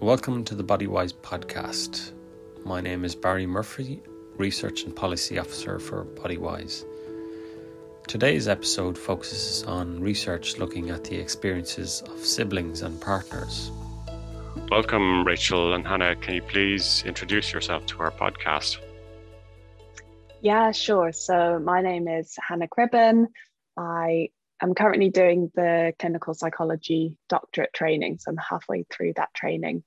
Welcome to the Bodywise podcast. My name is Barry Murphy, Research and Policy Officer for Bodywise. Today's episode focuses on research looking at the experiences of siblings and partners. Welcome, Rachel and Hannah. Can you please introduce yourself to our podcast? Yeah, sure. So, my name is Hannah Cribben. I am currently doing the clinical psychology doctorate training. So, I'm halfway through that training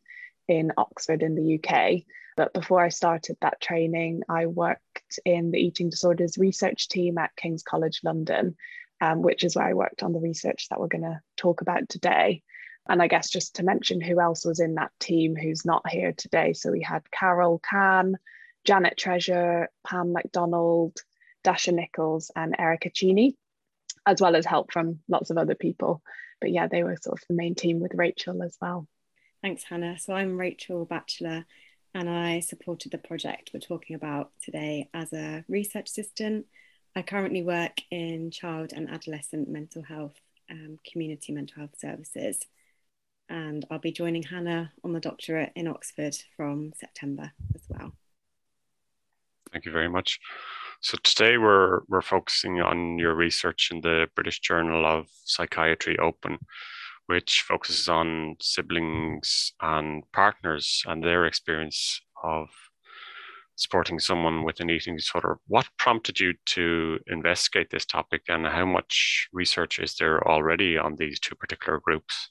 in Oxford in the UK. But before I started that training, I worked in the eating disorders research team at King's College London, um, which is where I worked on the research that we're going to talk about today. And I guess just to mention who else was in that team who's not here today. So we had Carol Kan, Janet Treasure, Pam Macdonald, Dasha Nicholls, and Erica Cini, as well as help from lots of other people. But yeah, they were sort of the main team with Rachel as well. Thanks, Hannah. So I'm Rachel Batchelor, and I supported the project we're talking about today as a research assistant. I currently work in child and adolescent mental health, um, community mental health services, and I'll be joining Hannah on the doctorate in Oxford from September as well. Thank you very much. So today we're we're focusing on your research in the British Journal of Psychiatry Open which focuses on siblings and partners and their experience of supporting someone with an eating disorder. What prompted you to investigate this topic and how much research is there already on these two particular groups?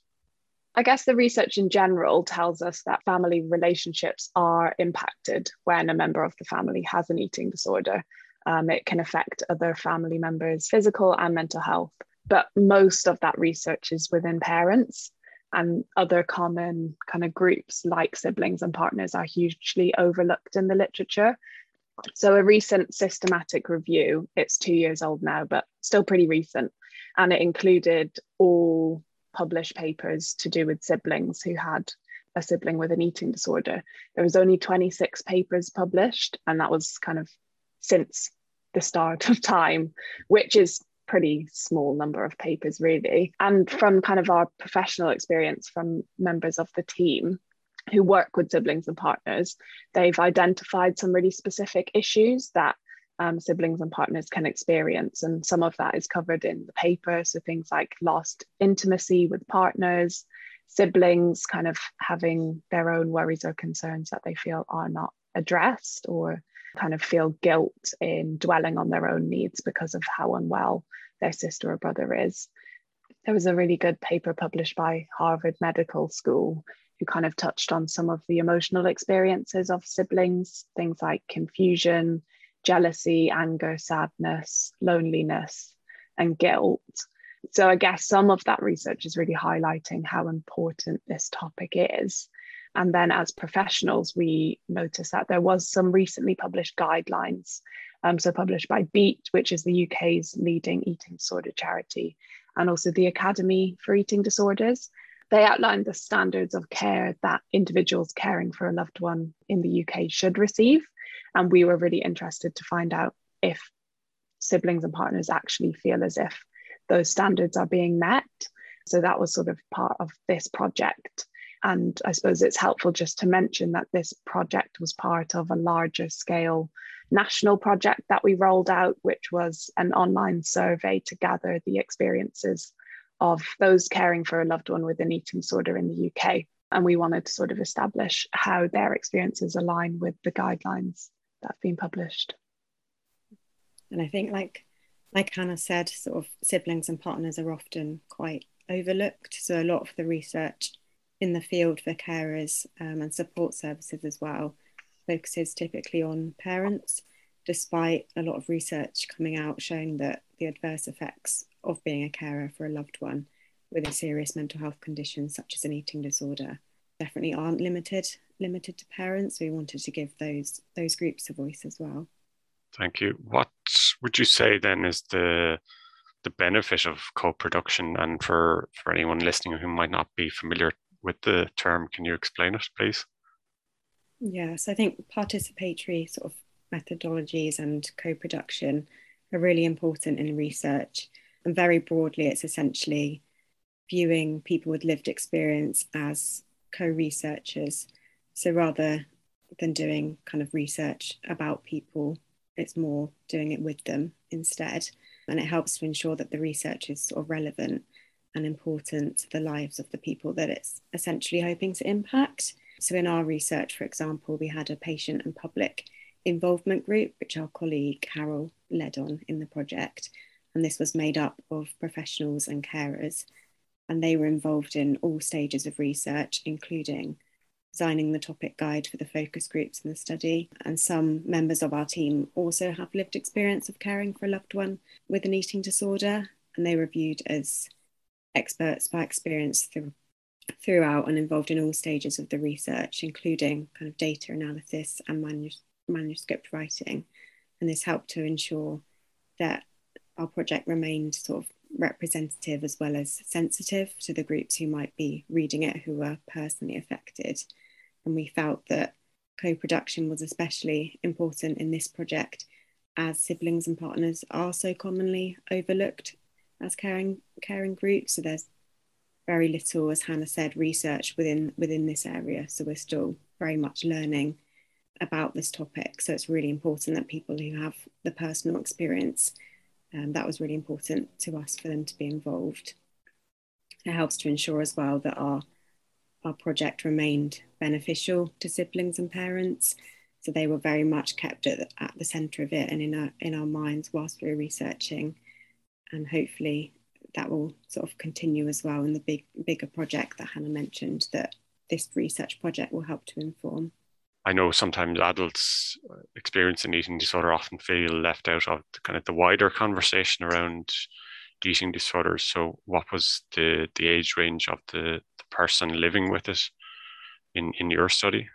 I guess the research in general tells us that family relationships are impacted when a member of the family has an eating disorder. Um, it can affect other family members' physical and mental health but most of that research is within parents and other common kind of groups like siblings and partners are hugely overlooked in the literature. So, a recent systematic review, it's two years old now, but still pretty recent, and it included all published papers to do with siblings who had a sibling with an eating disorder. There was only 26 papers published, and that was kind of since the start of time, which is pretty small number of papers, really. And from kind of our professional experience from members of the team who work with siblings and partners, they've identified some really specific issues that um, siblings and partners can experience. And some of that is covered in the paper. So things like lost intimacy with partners, siblings kind of having their own worries or concerns that they feel are not addressed or kind of feel guilt in dwelling on their own needs because of how unwell their sister or brother is. There was a really good paper published by Harvard Medical School who kind of touched on some of the emotional experiences of siblings, things like confusion, jealousy, anger, sadness, loneliness, and guilt. So, I guess some of that research is really highlighting how important this topic is. And then, as professionals, we noticed that there was some recently published guidelines um, so published by Beat, which is the UK's leading eating disorder charity, and also the Academy for Eating Disorders. They outlined the standards of care that individuals caring for a loved one in the UK should receive. And we were really interested to find out if siblings and partners actually feel as if those standards are being met. So that was sort of part of this project. And I suppose it's helpful just to mention that this project was part of a larger scale national project that we rolled out, which was an online survey to gather the experiences of those caring for a loved one with an eating disorder in the UK. And we wanted to sort of establish how their experiences align with the guidelines that have been published. And I think, like like Hannah said, sort of siblings and partners are often quite overlooked. So a lot of the research in the field for carers um, and support services as well focuses typically on parents, despite a lot of research coming out showing that the adverse effects of being a carer for a loved one with a serious mental health condition such as an eating disorder definitely aren't limited limited to parents. We wanted to give those those groups a voice as well. Thank you. What would you say then is the the benefit of co-production and for for anyone listening who might not be familiar with the term, can you explain it, please? Yes, I think participatory sort of methodologies and co production are really important in research. And very broadly, it's essentially viewing people with lived experience as co researchers. So rather than doing kind of research about people, it's more doing it with them instead. And it helps to ensure that the research is sort of relevant and important to the lives of the people that it's essentially hoping to impact. So, in our research, for example, we had a patient and public involvement group, which our colleague Carol led on in the project. And this was made up of professionals and carers. And they were involved in all stages of research, including designing the topic guide for the focus groups in the study. And some members of our team also have lived experience of caring for a loved one with an eating disorder. And they were viewed as experts by experience through, throughout and involved in all stages of the research, including kind of data analysis and manus- manuscript writing. And this helped to ensure that our project remained sort of representative as well as sensitive to the groups who might be reading it who were personally affected. And we felt that co production was especially important in this project as siblings and partners are so commonly overlooked as caring caring groups. So there's very little, as Hannah said, research within within this area. So we're still very much learning about this topic. So it's really important that people who have the personal experience, um, that was really important to us for them to be involved. It helps to ensure as well that our our project remained beneficial to siblings and parents. So they were very much kept at the, at the centre of it and in our in our minds whilst we were researching and hopefully that will sort of continue as well in the big bigger project that Hannah mentioned that this research project will help to inform. I know sometimes adults uh, experiencing eating disorder often feel left out of the, kind of the wider conversation around eating disorders. So, what was the the age range of the, the person living with it in in your study?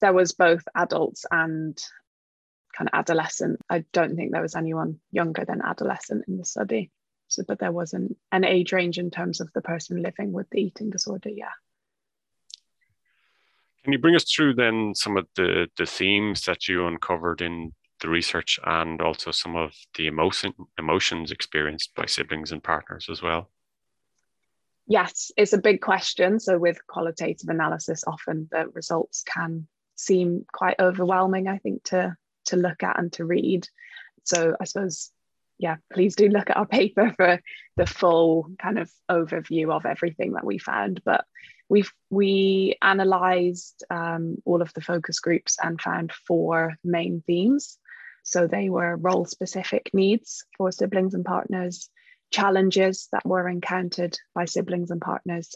There was both adults and kind of adolescent. I don't think there was anyone younger than adolescent in the study. So, but there wasn't an age range in terms of the person living with the eating disorder. Yeah. Can you bring us through then some of the, the themes that you uncovered in the research and also some of the emotion emotions experienced by siblings and partners as well? Yes, it's a big question. So with qualitative analysis, often the results can seem quite overwhelming, I think, to to look at and to read. So I suppose, yeah, please do look at our paper for the full kind of overview of everything that we found. But we've we analysed um, all of the focus groups and found four main themes. So they were role specific needs for siblings and partners, challenges that were encountered by siblings and partners,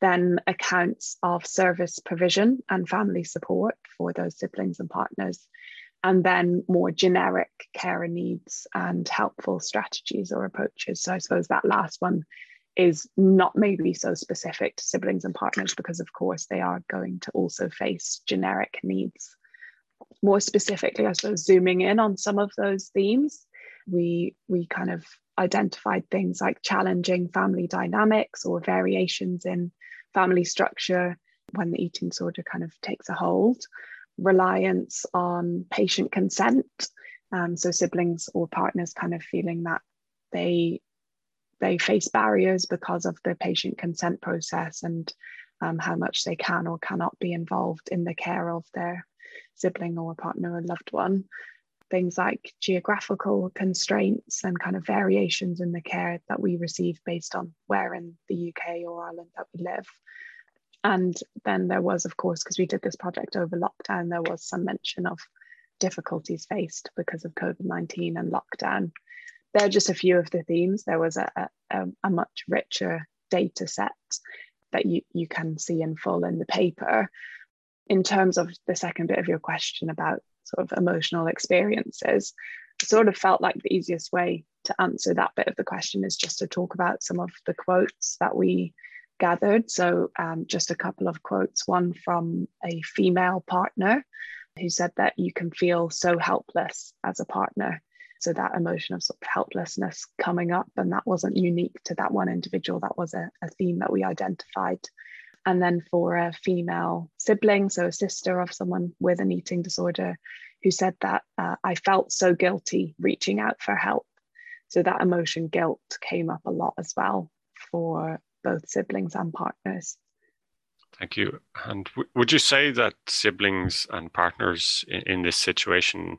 then accounts of service provision and family support for those siblings and partners, and then more generic carer needs and helpful strategies or approaches. So I suppose that last one is not maybe so specific to siblings and partners because of course they are going to also face generic needs. More specifically, I suppose zooming in on some of those themes, we we kind of identified things like challenging family dynamics or variations in family structure when the eating disorder kind of takes a hold reliance on patient consent. Um, so siblings or partners kind of feeling that they they face barriers because of the patient consent process and um, how much they can or cannot be involved in the care of their sibling or partner or loved one. Things like geographical constraints and kind of variations in the care that we receive based on where in the UK or Ireland that we live. And then there was, of course, because we did this project over lockdown, there was some mention of difficulties faced because of COVID 19 and lockdown. There are just a few of the themes. There was a, a, a much richer data set that you, you can see in full in the paper. In terms of the second bit of your question about sort of emotional experiences, sort of felt like the easiest way to answer that bit of the question is just to talk about some of the quotes that we gathered. So, um, just a couple of quotes one from a female partner who said that you can feel so helpless as a partner. So, that emotion of sort of helplessness coming up, and that wasn't unique to that one individual, that was a, a theme that we identified. And then for a female sibling, so a sister of someone with an eating disorder, who said that uh, I felt so guilty reaching out for help. So that emotion, guilt, came up a lot as well for both siblings and partners. Thank you. And w- would you say that siblings and partners in, in this situation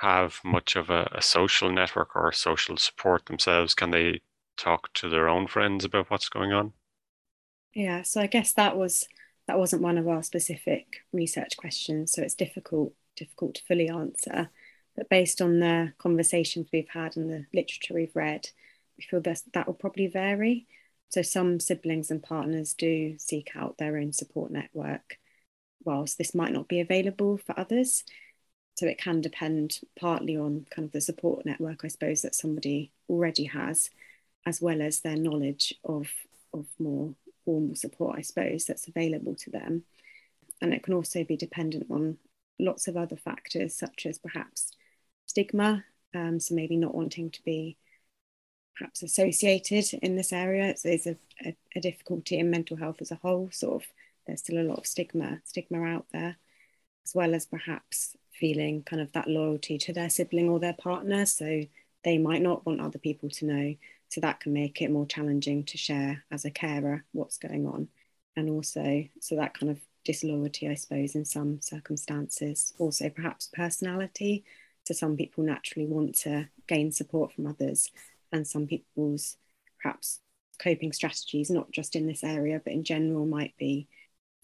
have much of a, a, social network or social support themselves? Can they talk to their own friends about what's going on? Yeah, so I guess that was that wasn't one of our specific research questions, so it's difficult difficult to fully answer. But based on the conversations we've had and the literature we've read, we feel that that will probably vary. So some siblings and partners do seek out their own support network, whilst this might not be available for others. So it can depend partly on kind of the support network, I suppose, that somebody already has, as well as their knowledge of, of more formal support, I suppose, that's available to them. And it can also be dependent on lots of other factors, such as perhaps stigma, um, so maybe not wanting to be perhaps associated in this area. So there's a, a, a, difficulty in mental health as a whole, sort of there's still a lot of stigma, stigma out there, as well as perhaps feeling kind of that loyalty to their sibling or their partner. So they might not want other people to know. So that can make it more challenging to share as a carer what's going on. And also, so that kind of disloyalty, I suppose, in some circumstances. Also, perhaps personality. So some people naturally want to gain support from others and some people's perhaps coping strategies, not just in this area, but in general, might be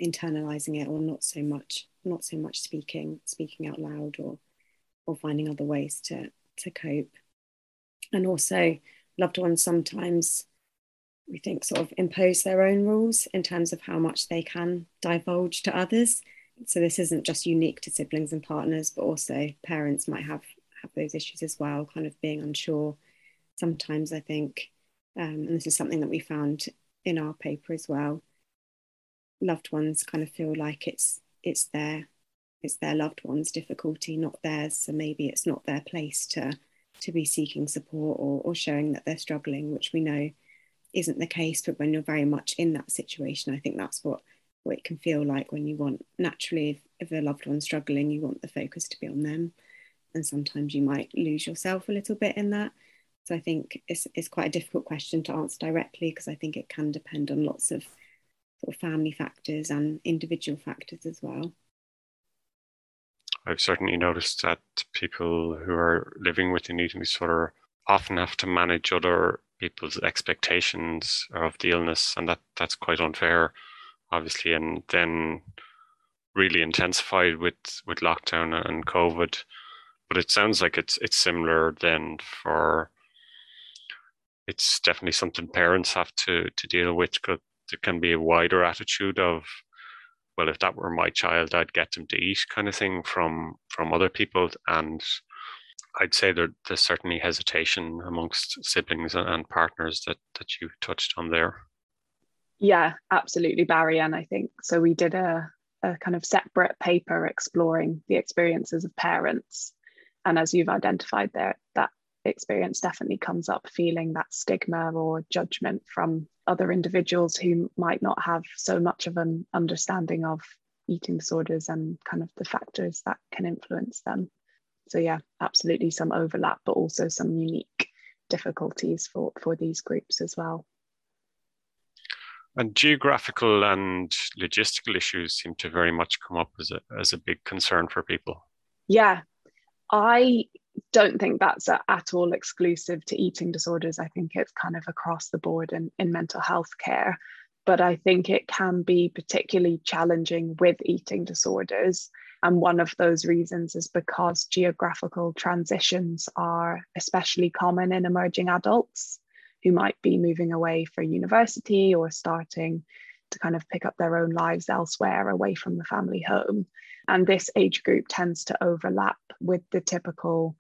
internalizing it or not so much, not so much speaking, speaking out loud or or finding other ways to to cope. And also loved ones sometimes we think sort of impose their own rules in terms of how much they can divulge to others. So this isn't just unique to siblings and partners, but also parents might have have those issues as well, kind of being unsure sometimes I think, um, and this is something that we found in our paper as well, loved ones kind of feel like it's it's their it's their loved ones' difficulty, not theirs. So maybe it's not their place to to be seeking support or, or showing that they're struggling, which we know isn't the case. But when you're very much in that situation, I think that's what, what it can feel like when you want naturally if, if a loved one's struggling, you want the focus to be on them. And sometimes you might lose yourself a little bit in that. So I think it's, it's quite a difficult question to answer directly because I think it can depend on lots of sort of family factors and individual factors as well. I've certainly noticed that people who are living with an eating disorder often have to manage other people's expectations of the illness, and that that's quite unfair, obviously, and then really intensified with with lockdown and COVID. But it sounds like it's it's similar then for it's definitely something parents have to to deal with because there can be a wider attitude of well if that were my child i'd get them to eat kind of thing from from other people. And i'd say there, there's certainly hesitation amongst siblings and partners that that you touched on there. Yeah absolutely barry. And i think so we did a, a kind of separate paper exploring the experiences of parents. And as you've identified there that experience definitely comes up feeling that stigma or judgment from other individuals who might not have so much of an understanding of eating disorders and kind of the factors that can influence them. So yeah, absolutely some overlap, but also some unique difficulties for, for these groups as well. And geographical and logistical issues seem to very much come up as a, as a big concern for people. Yeah, I don't think that's a, at all exclusive to eating disorders. I think it's kind of across the board in, in mental health care. But I think it can be particularly challenging with eating disorders. And one of those reasons is because geographical transitions are especially common in emerging adults who might be moving away for university or starting to kind of pick up their own lives elsewhere away from the family home. And this age group tends to overlap with the typical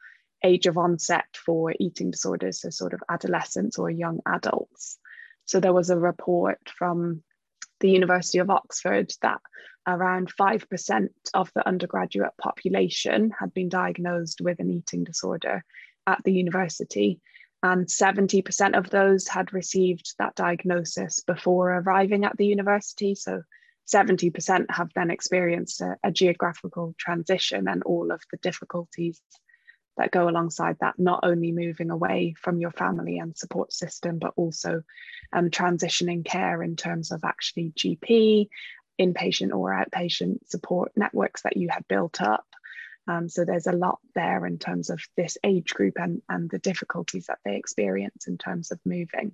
age of onset for eating disorders, so sort of adolescents or young adults. So there was a report from the University of Oxford that around 5% of the undergraduate population had been diagnosed with an eating disorder at the university. And 70% of those had received that diagnosis before arriving at the university. So 70% have then experienced a, a, geographical transition and all of the difficulties that go alongside that, not only moving away from your family and support system, but also um, transitioning care in terms of actually GP, inpatient or outpatient support networks that you had built up. Um, so there's a lot there in terms of this age group and, and the difficulties that they experience in terms of moving.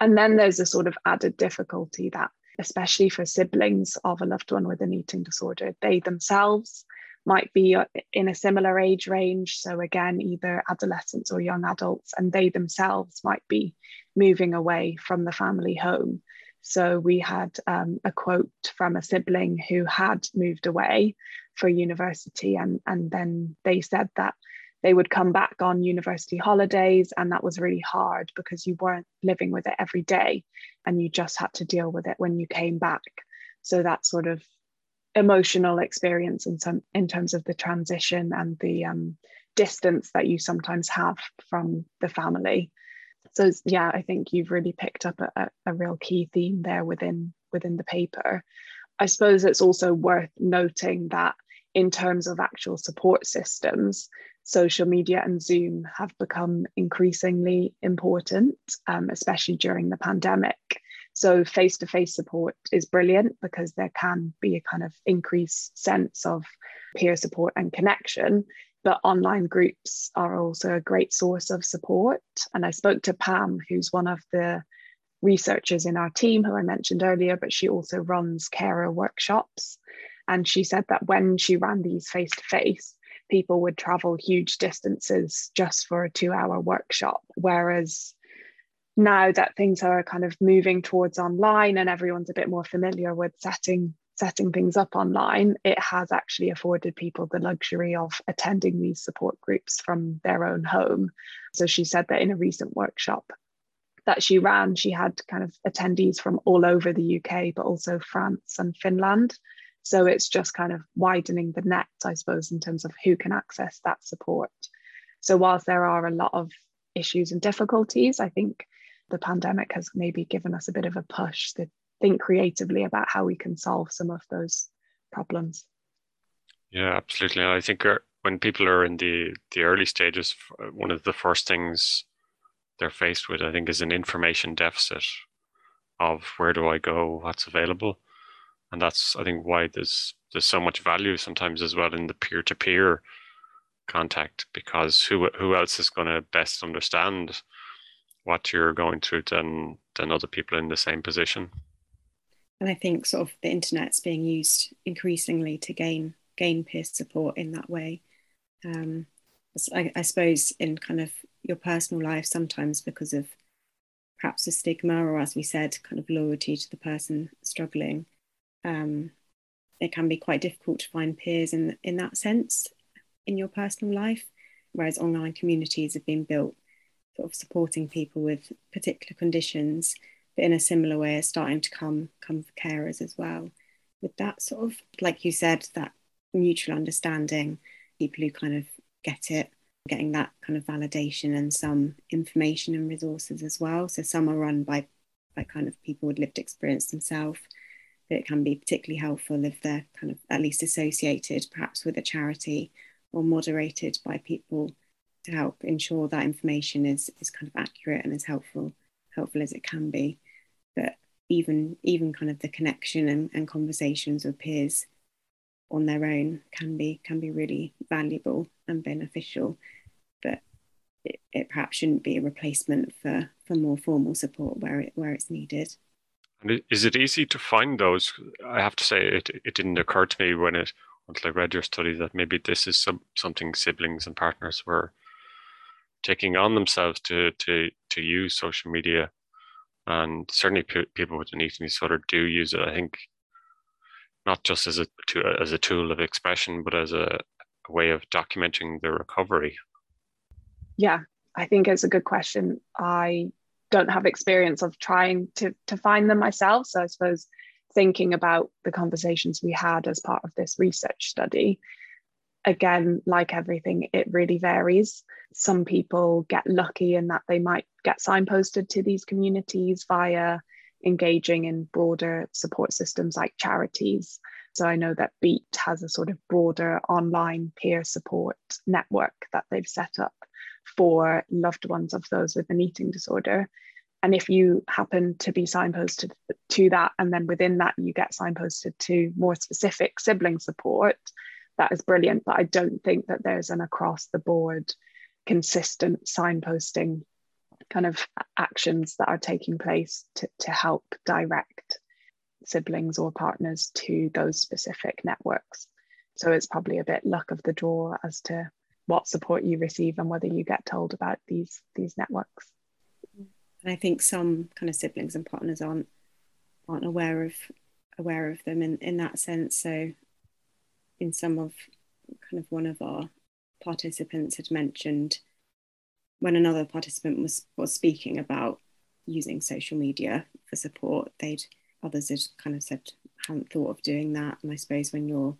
And then there's a sort of added difficulty that, especially for siblings of a loved one with an eating disorder, they themselves might be uh, in a similar age range. So, again, either adolescents or young adults, and they themselves might be moving away from the family home. So, we had um, a quote from a sibling who had moved away for university, and, and then they said that they would come back on university holidays, and that was really hard because you weren't living with it every day and you just had to deal with it when you came back. So, that sort of emotional experience in some in terms of the transition and the um, distance that you sometimes have from the family. So yeah i think you've really picked up a, a real key theme there within within the paper. I suppose it's also worth noting that in terms of actual support systems social media and zoom have become increasingly important um, especially during the pandemic so face to face support is brilliant because there can be a kind of increased sense of peer support and connection. But online groups are also a great source of support. And I spoke to Pam, who's one of the researchers in our team, who I mentioned earlier, but she also runs carer workshops. And she said that when she ran these face to face, people would travel huge distances just for a two hour workshop. Whereas now that things are kind of moving towards online and everyone's a bit more familiar with setting setting things up online it has actually afforded people the luxury of attending these support groups from their own home. So she said that in a recent workshop that she ran she had kind of attendees from all over the UK but also France and Finland. So it's just kind of widening the net i suppose in terms of who can access that support. So whilst there are a lot of issues and difficulties i think the pandemic has maybe given us a bit of a push to think creatively about how we can solve some of those problems. Yeah, absolutely. I think uh, when people are in the the early stages, uh, one of the first things they're faced with, I think, is an information deficit of where do I go, what's available, and that's I think why there's there's so much value sometimes as well in the peer to peer contact because who who else is going to best understand what you're going through than than other people in the same position. And I think sort of the internet's being used increasingly to gain gain peer support in that way. Um, I, I suppose in kind of your personal life sometimes because of perhaps a stigma or as we said kind of loyalty to the person struggling um, it can be quite difficult to find peers in in that sense in your personal life whereas online communities have been built sort of supporting people with particular conditions, but in a similar way as starting to come come for carers as well. With that sort of, like you said, that mutual understanding, people who kind of get it, getting that kind of validation and some information and resources as well. So some are run by by kind of people with lived experience themselves. But it can be particularly helpful if they're kind of at least associated perhaps with a charity or moderated by people to help ensure that information is is kind of accurate and as helpful helpful as it can be. But even even kind of the connection and, and conversations with peers on their own can be can be really valuable and beneficial. But it, it perhaps shouldn't be a replacement for for more formal support where it where it's needed. And is it easy to find those? I have to say it it didn't occur to me when it until I read your study that maybe this is some something siblings and partners were taking on themselves to to to use social media, and certainly people with an eating disorder do use it. I think not just as a to, as a tool of expression, but as a, a way of documenting their recovery. Yeah, I think it's a good question. I don't have experience of trying to to find them myself, so I suppose thinking about the conversations we had as part of this research study again, like everything, it really varies. Some people get lucky in that they might get signposted to these communities via engaging in broader support systems like charities. So I know that Beat has a sort of broader online peer support network that they've set up for loved ones of those with an eating disorder. And if you happen to be signposted to that, and then within that you get signposted to more specific sibling support, that is brilliant. But I don't think that there's an across the board consistent signposting kind of actions that are taking place to, to help direct siblings or partners to those specific networks. So it's probably a bit luck of the draw as to what support you receive and whether you get told about these these networks. And I think some kind of siblings and partners aren't aren't aware of aware of them in, in that sense. So in some of kind of one of our participants had mentioned when another participant was was speaking about using social media for support, they'd others had kind of said hadn't thought of doing that. And I suppose when you're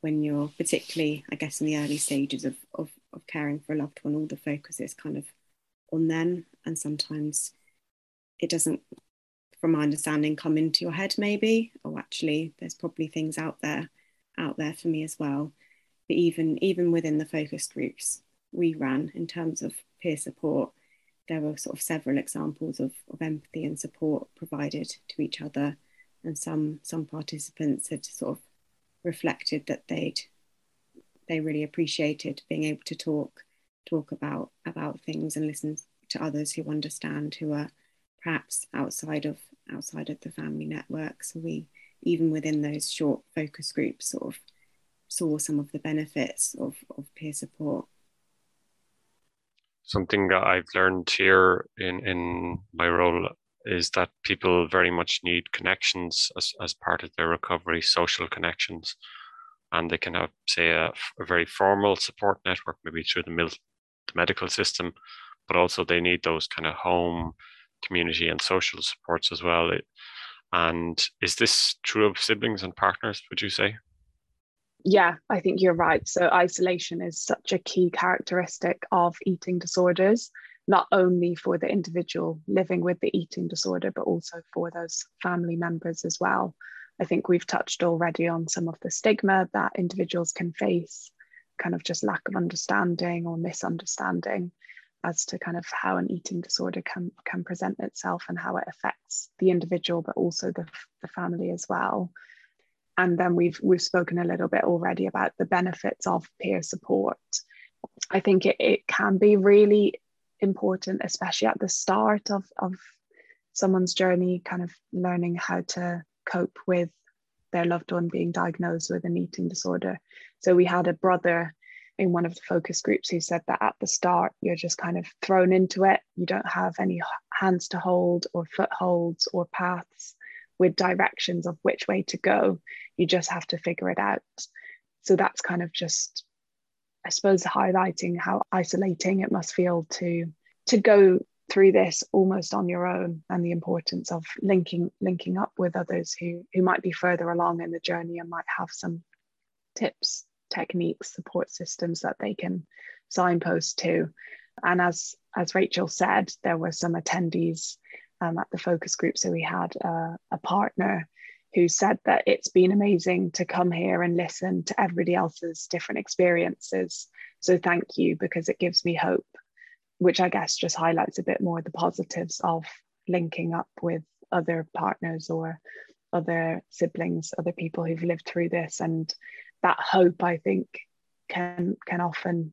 when you're particularly, I guess, in the early stages of, of, of caring for a loved one, all the focus is kind of on them. And sometimes it doesn't, from my understanding, come into your head maybe, oh actually there's probably things out there out there for me as well. But even even within the focus groups we ran in terms of peer support, there were sort of several examples of, of empathy and support provided to each other. And some some participants had sort of reflected that they'd they really appreciated being able to talk talk about about things and listen to others who understand who are perhaps outside of outside of the family network so we even within those short focus groups sort of saw some of the benefits of, of peer support something that I've learned here in, in my role is that people very much need connections as, as part of their recovery, social connections. And they can have, say, a, a very formal support network, maybe through the, mil- the medical system, but also they need those kind of home, community, and social supports as well. It, and is this true of siblings and partners, would you say? yeah, I think you're right. So, isolation is such a key characteristic of eating disorders, not only for the individual living with the eating disorder, but also for those family members as well. I think we've touched already on some of the stigma that individuals can face, kind of just lack of understanding or misunderstanding as to kind of how an eating disorder can, can present itself and how it affects the individual, but also the, the family as well. And then we've we've spoken a little bit already about the benefits of peer support. I think it, it can be really important especially at the start of, of someone's journey kind of learning how to cope with their loved one being diagnosed with an eating disorder. So we had a brother in one of the focus groups who said that at the start you're just kind of thrown into it you don't have any hands to hold or footholds or paths with directions of which way to go. You just have to figure it out. So that's kind of just, I suppose, highlighting how isolating it must feel to to go through this almost on your own and the importance of linking linking up with others who who might be further along in the journey and might have some tips techniques support systems that they can signpost to and as as rachel said there were some attendees um, at the focus group. So we had uh, a partner who said that it's been amazing to come here and listen to everybody else's different experiences. So thank you because it gives me hope, which I guess just highlights a bit more the positives of linking up with other partners or other siblings, other people who've lived through this. And that hope, I think, can can often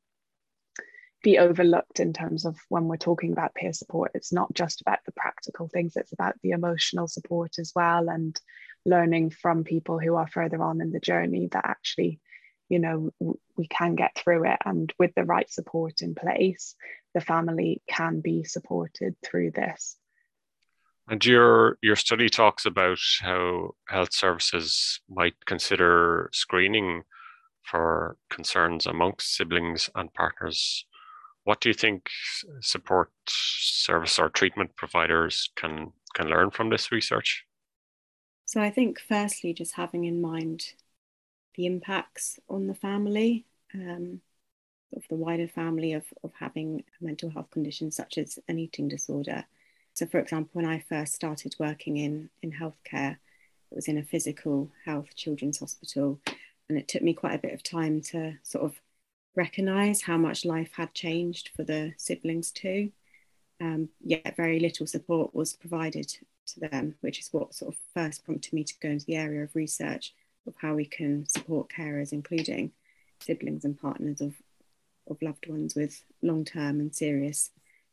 be overlooked in terms of when we're talking about peer support. It's not just about the practical things, it's about the emotional support as well and learning from people who are further on in the journey that actually, you know, we can get through it. And with the right support in place, the family can be supported through this. And your your study talks about how health services might consider screening for concerns amongst siblings and partners what do you think support service or treatment providers can can learn from this research? So I think firstly, just having in mind the impacts on the family, um, of the wider family of, of having a mental health condition such as an eating disorder. So for example, when I first started working in, in healthcare, it was in a physical health children's hospital. And it took me quite a bit of time to sort of recognize how much life had changed for the siblings too. Um, yet very little support was provided to them, which is what sort of first prompted me to go into the area of research of how we can support carers, including siblings and partners of, of loved ones with long term and serious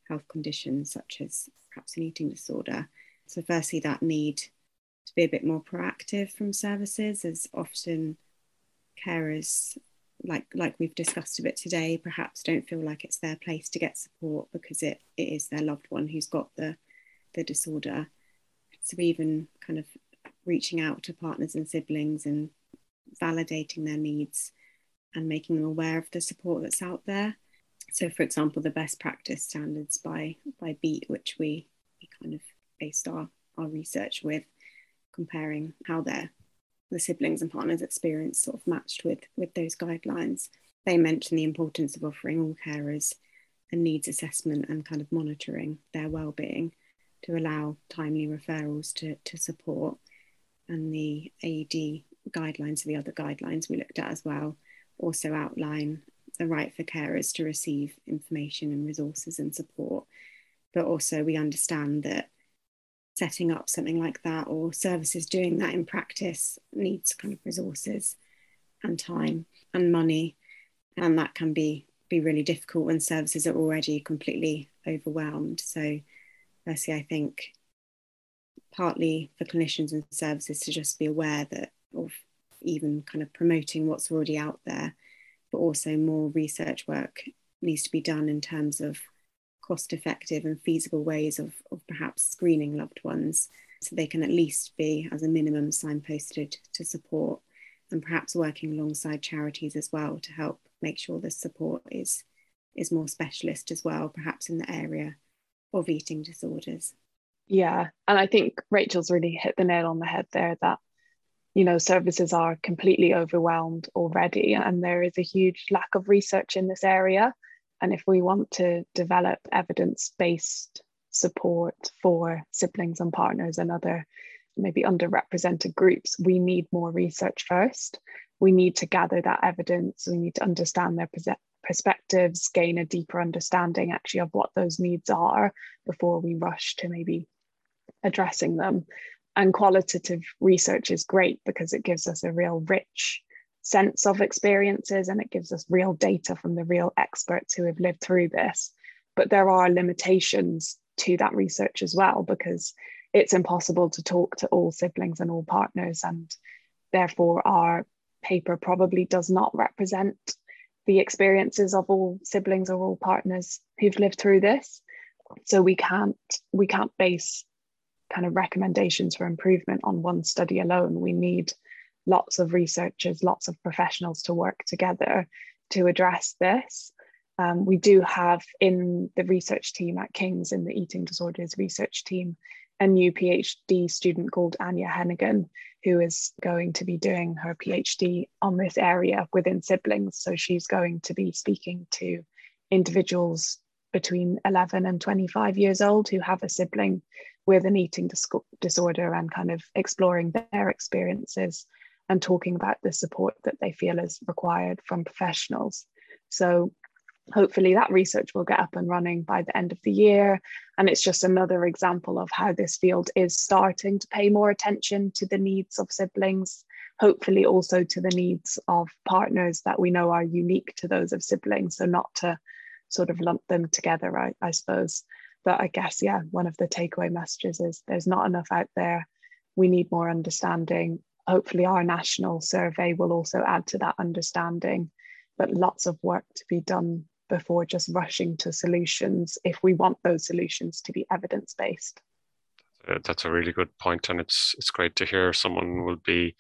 health conditions, such as perhaps an eating disorder. So, firstly, that need to be a bit more proactive from services, as often carers like like we've discussed a bit today perhaps don't feel like it's their place to get support because it, it is their loved one who's got the the disorder so even kind of reaching out to partners and siblings and validating their needs and making them aware of the support that's out there so for example the best practice standards by by beat which we, we kind of based our our research with comparing how their the siblings and partners experience sort of matched with with those guidelines. They mention the importance of offering all carers a needs assessment and kind of monitoring their well-being to allow timely referrals to, to support and the AED guidelines, the other guidelines we looked at as well, also outline the right for carers to receive information and resources and support. But also we understand that setting up something like that or services doing that in practice needs kind of resources and time and money and that can be be really difficult when services are already completely overwhelmed so firstly i think partly for clinicians and services to just be aware that of even kind of promoting what's already out there but also more research work needs to be done in terms of cost effective and feasible ways of, of perhaps screening loved ones so they can at least be, as a minimum, signposted to support and perhaps working alongside charities as well to help make sure the support is, is more specialist as well, perhaps in the area of eating disorders. Yeah, and I think Rachel's really hit the nail on the head there that you know services are completely overwhelmed already and there is a huge lack of research in this area and if we want to develop evidence based support for siblings and partners and other maybe underrepresented groups, we need more research first. We need to gather that evidence, we need to understand their perspectives, gain a deeper understanding actually of what those needs are before we rush to maybe addressing them. And qualitative research is great because it gives us a real rich sense of experiences and it gives us real data from the real experts who have lived through this. But there are limitations to that research as well because it's impossible to talk to all siblings and all partners, and therefore our paper probably does not represent the experiences of all siblings or all partners who've lived through this. So we can't we can't base kind of recommendations for improvement on one study alone. We need lots of researchers, lots of professionals to work together to address this. Um, we do have in the research team at King's, in the eating disorders research team, a new PhD student called Anya Hennigan, who is going to be doing her PhD on this area within siblings. So she's going to be speaking to individuals between 11 and 25 years old who have a sibling with an eating dis- disorder and kind of exploring their experiences and talking about the support that they feel is required from professionals. So hopefully that research will get up and running by the end of the year. And it's just another example of how this field is starting to pay more attention to the needs of siblings, hopefully also to the needs of partners that we know are unique to those of siblings. So not to sort of lump them together, I, I suppose. I guess, yeah, one of the takeaway messages is there's not enough out there. We need more understanding hopefully our national survey will also add to that understanding but lots of work to be done before just rushing to solutions if we want those solutions to be evidence based uh, that's a really good point and it's it's great to hear someone will be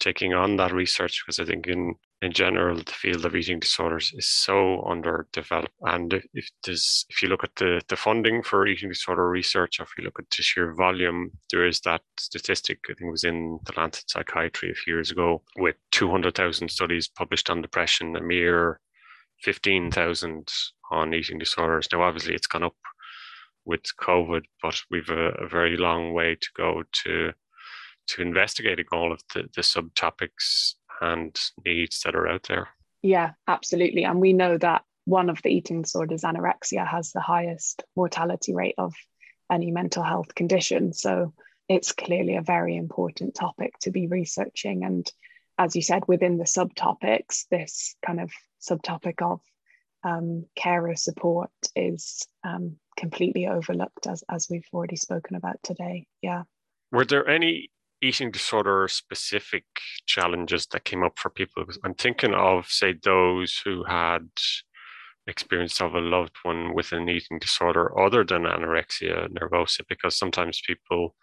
taking on that research because i think in in general, the field of eating disorders is so underdeveloped. And if there's, if you look at the, the funding for eating disorder research, or if you look at the sheer volume, there is that statistic, I think it was in the Lancet Psychiatry a few years ago, with 200,000 studies published on depression, a mere 15,000 on eating disorders. Now, obviously, it's gone up with COVID, but we've a, a very long way to go to to investigating all of the, the subtopics and needs that are out there. Yeah, absolutely. And we know that one of the eating disorders, anorexia, has the highest mortality rate of any mental health condition. So it's clearly a very important topic to be researching. And as you said, within the subtopics, this kind of subtopic of um, carer support is um, completely overlooked, as, as we've already spoken about today. Yeah. Were there any eating disorder specific challenges that came up for people? I'm thinking of, say, those who had experience of a loved one with an eating disorder other than anorexia nervosa, because sometimes people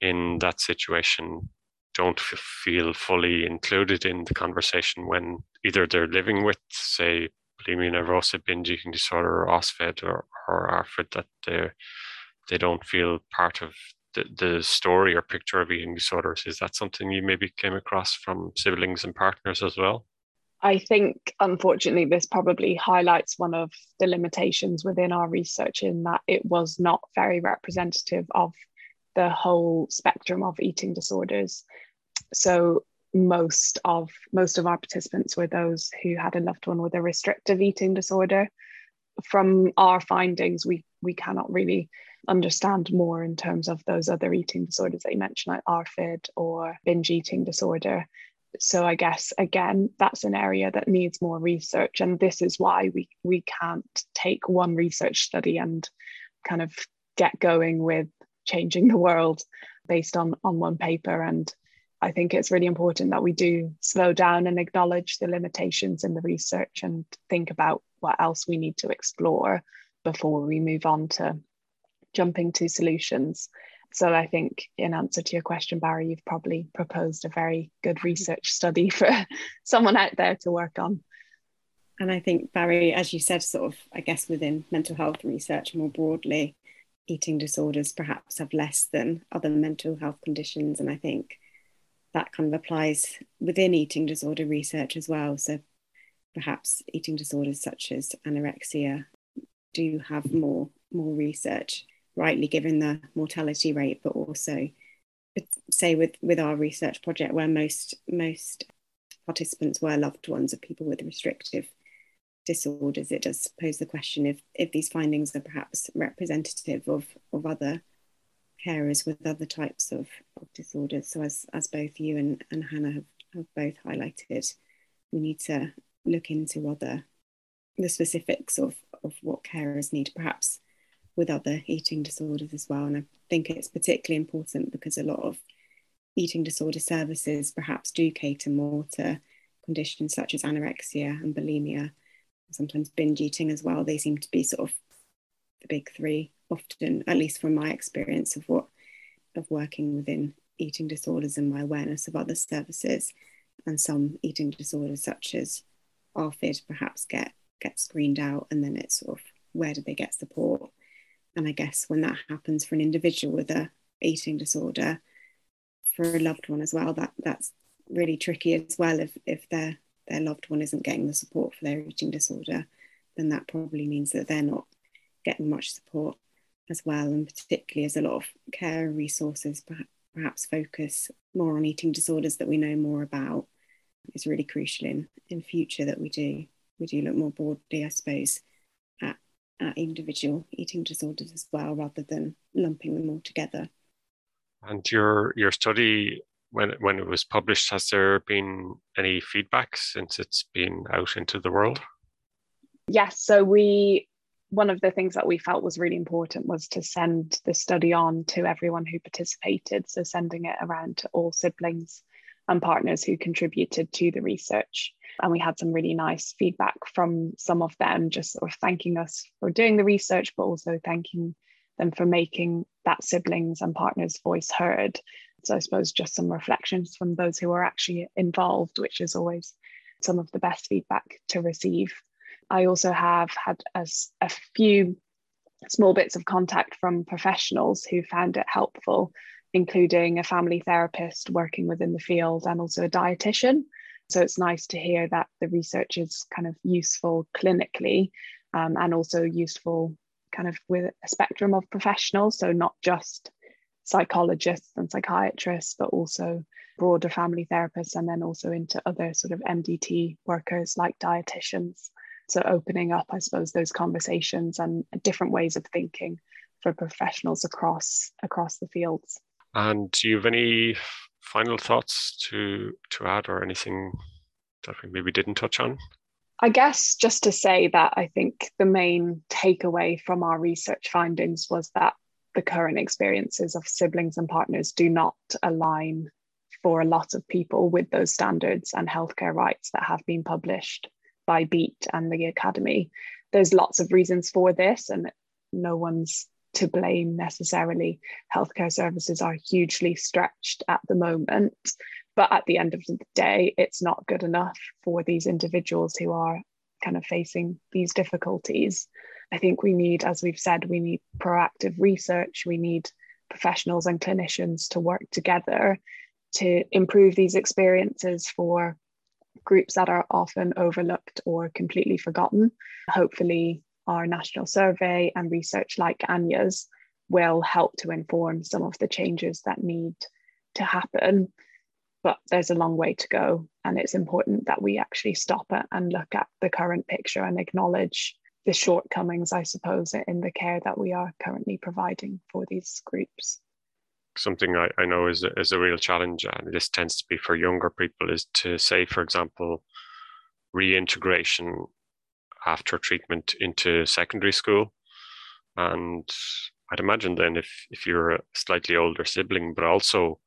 in that situation don't feel fully included in the conversation when either they're living with, say, bulimia nervosa, binge eating disorder, or OSFED or, or ARFID, that they they don't feel part of the, story or picture of eating disorders. Is that something you maybe came across from siblings and partners as well? I think, unfortunately, this probably highlights one of the limitations within our research in that it was not very representative of the whole spectrum of eating disorders. So most of most of our participants were those who had a loved one with a restrictive eating disorder. From our findings, we we cannot really understand more in terms of those other eating disorders that you mentioned, like ARFID or binge eating disorder. So I guess again, that's an area that needs more research, and this is why we we can't take one research study and kind of get going with changing the world based on on one paper. And I think it's really important that we do slow down and acknowledge the limitations in the research and think about what else we need to explore before we move on to jumping to solutions. So I think in answer to your question, Barry, you've probably proposed a very good mm-hmm. research study for someone out there to work on. And I think, Barry, as you said, sort of, I guess within mental health research more broadly, eating disorders perhaps have less than other mental health conditions. And I think that kind of applies within eating disorder research as well. So perhaps eating disorders such as anorexia do have more more research rightly given the mortality rate, but also say with with our research project where most most participants were loved ones of people with restrictive disorders, it does pose the question if if these findings are perhaps representative of of other carers with other types of, of disorders. So as as both you and, and Hannah have, have both highlighted, we need to look into other the specifics of, of what carers need, perhaps with other eating disorders as well. And I think it's particularly important because a lot of eating disorder services perhaps do cater more to conditions such as anorexia and bulimia, sometimes binge eating as well. They seem to be sort of the big three, often, at least from my experience of what of working within eating disorders and my awareness of other services. And some eating disorders such as ARFID perhaps get get screened out and then it's sort of where do they get support and I guess when that happens for an individual with a eating disorder, for a loved one as well, that that's really tricky as well. If if their their loved one isn't getting the support for their eating disorder, then that probably means that they're not getting much support as well. And particularly as a lot of care resources perhaps focus more on eating disorders that we know more about, it's really crucial in in future that we do we do look more broadly, I suppose, uh, individual eating disorders as well, rather than lumping them all together. And your your study, when when it was published, has there been any feedback since it's been out into the world? Yes. So we one of the things that we felt was really important was to send the study on to everyone who participated. So sending it around to all siblings and partners who contributed to the research. And we had some really nice feedback from some of them, just sort of thanking us for doing the research, but also thanking them for making that siblings and partners' voice heard. So I suppose just some reflections from those who are actually involved, which is always some of the best feedback to receive. I also have had a, a few small bits of contact from professionals who found it helpful, including a family therapist working within the field and also a dietitian. So it's nice to hear that the research is kind of useful clinically um, and also useful kind of with a spectrum of professionals. So not just psychologists and psychiatrists, but also broader family therapists, and then also into other sort of MDT workers like dietitians. So opening up, I suppose, those conversations and different ways of thinking for professionals across across the fields. And do you have any final thoughts to to add or anything that we maybe didn't touch on? I guess just to say that I think the main takeaway from our research findings was that the current experiences of siblings and partners do not align for a lot of people with those standards and healthcare rights that have been published by BEAT and the Academy. There's lots of reasons for this, and no one's to blame necessarily. Healthcare services are hugely stretched at the moment, but at the end of the day, it's not good enough for these individuals who are kind of facing these difficulties. I think we need, as we've said, we need proactive research, we need professionals and clinicians to work together to improve these experiences for groups that are often overlooked or completely forgotten. Hopefully, our national survey and research like Anya's will help to inform some of the changes that need to happen. But there's a long way to go, and it's important that we actually stop it and look at the current picture and acknowledge the shortcomings, I suppose, in the care that we are currently providing for these groups something I, I know is a, is a real challenge, and this tends to be for younger people, is to say, for example, reintegration after treatment into secondary school. And I'd imagine then if, if you're a slightly older sibling, but also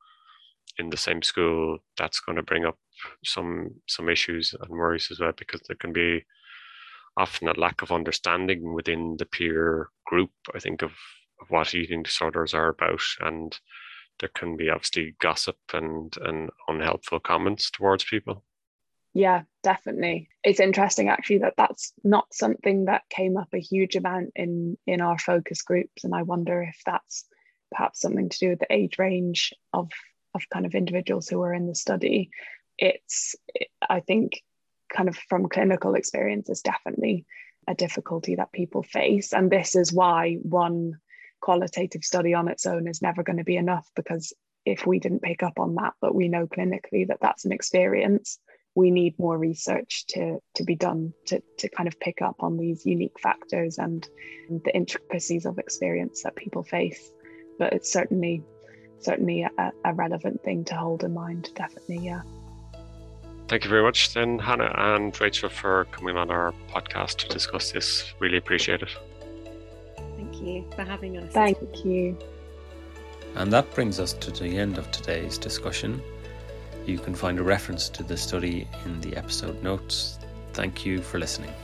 in the same school, that's going to bring up some some issues and worries as well, because there can be often a lack of understanding within the peer group, I think, of of what eating disorders are about and there can be obviously gossip and and unhelpful comments towards people yeah definitely. It's interesting actually that that's not something that came up a huge amount in in our focus groups and i wonder if that's perhaps something to do with the age range of of kind of individuals who are in the study. It's i think kind of from clinical experience is definitely a difficulty that people face and this is why one qualitative study on its own is never going to be enough because if we didn't pick up on that, but we know clinically that that's an experience, we need more research to, to be done to, to kind of pick up on these unique factors and the intricacies of experience that people face. But it's certainly certainly a, a relevant thing to hold in mind, definitely, yeah. Thank you very much, then, Hannah and Rachel, for coming on our podcast to discuss this. Really appreciate it Thank you for having us. Thank you. And that brings us to the end of today's discussion. You can find a reference to the study in the episode notes. Thank you for listening.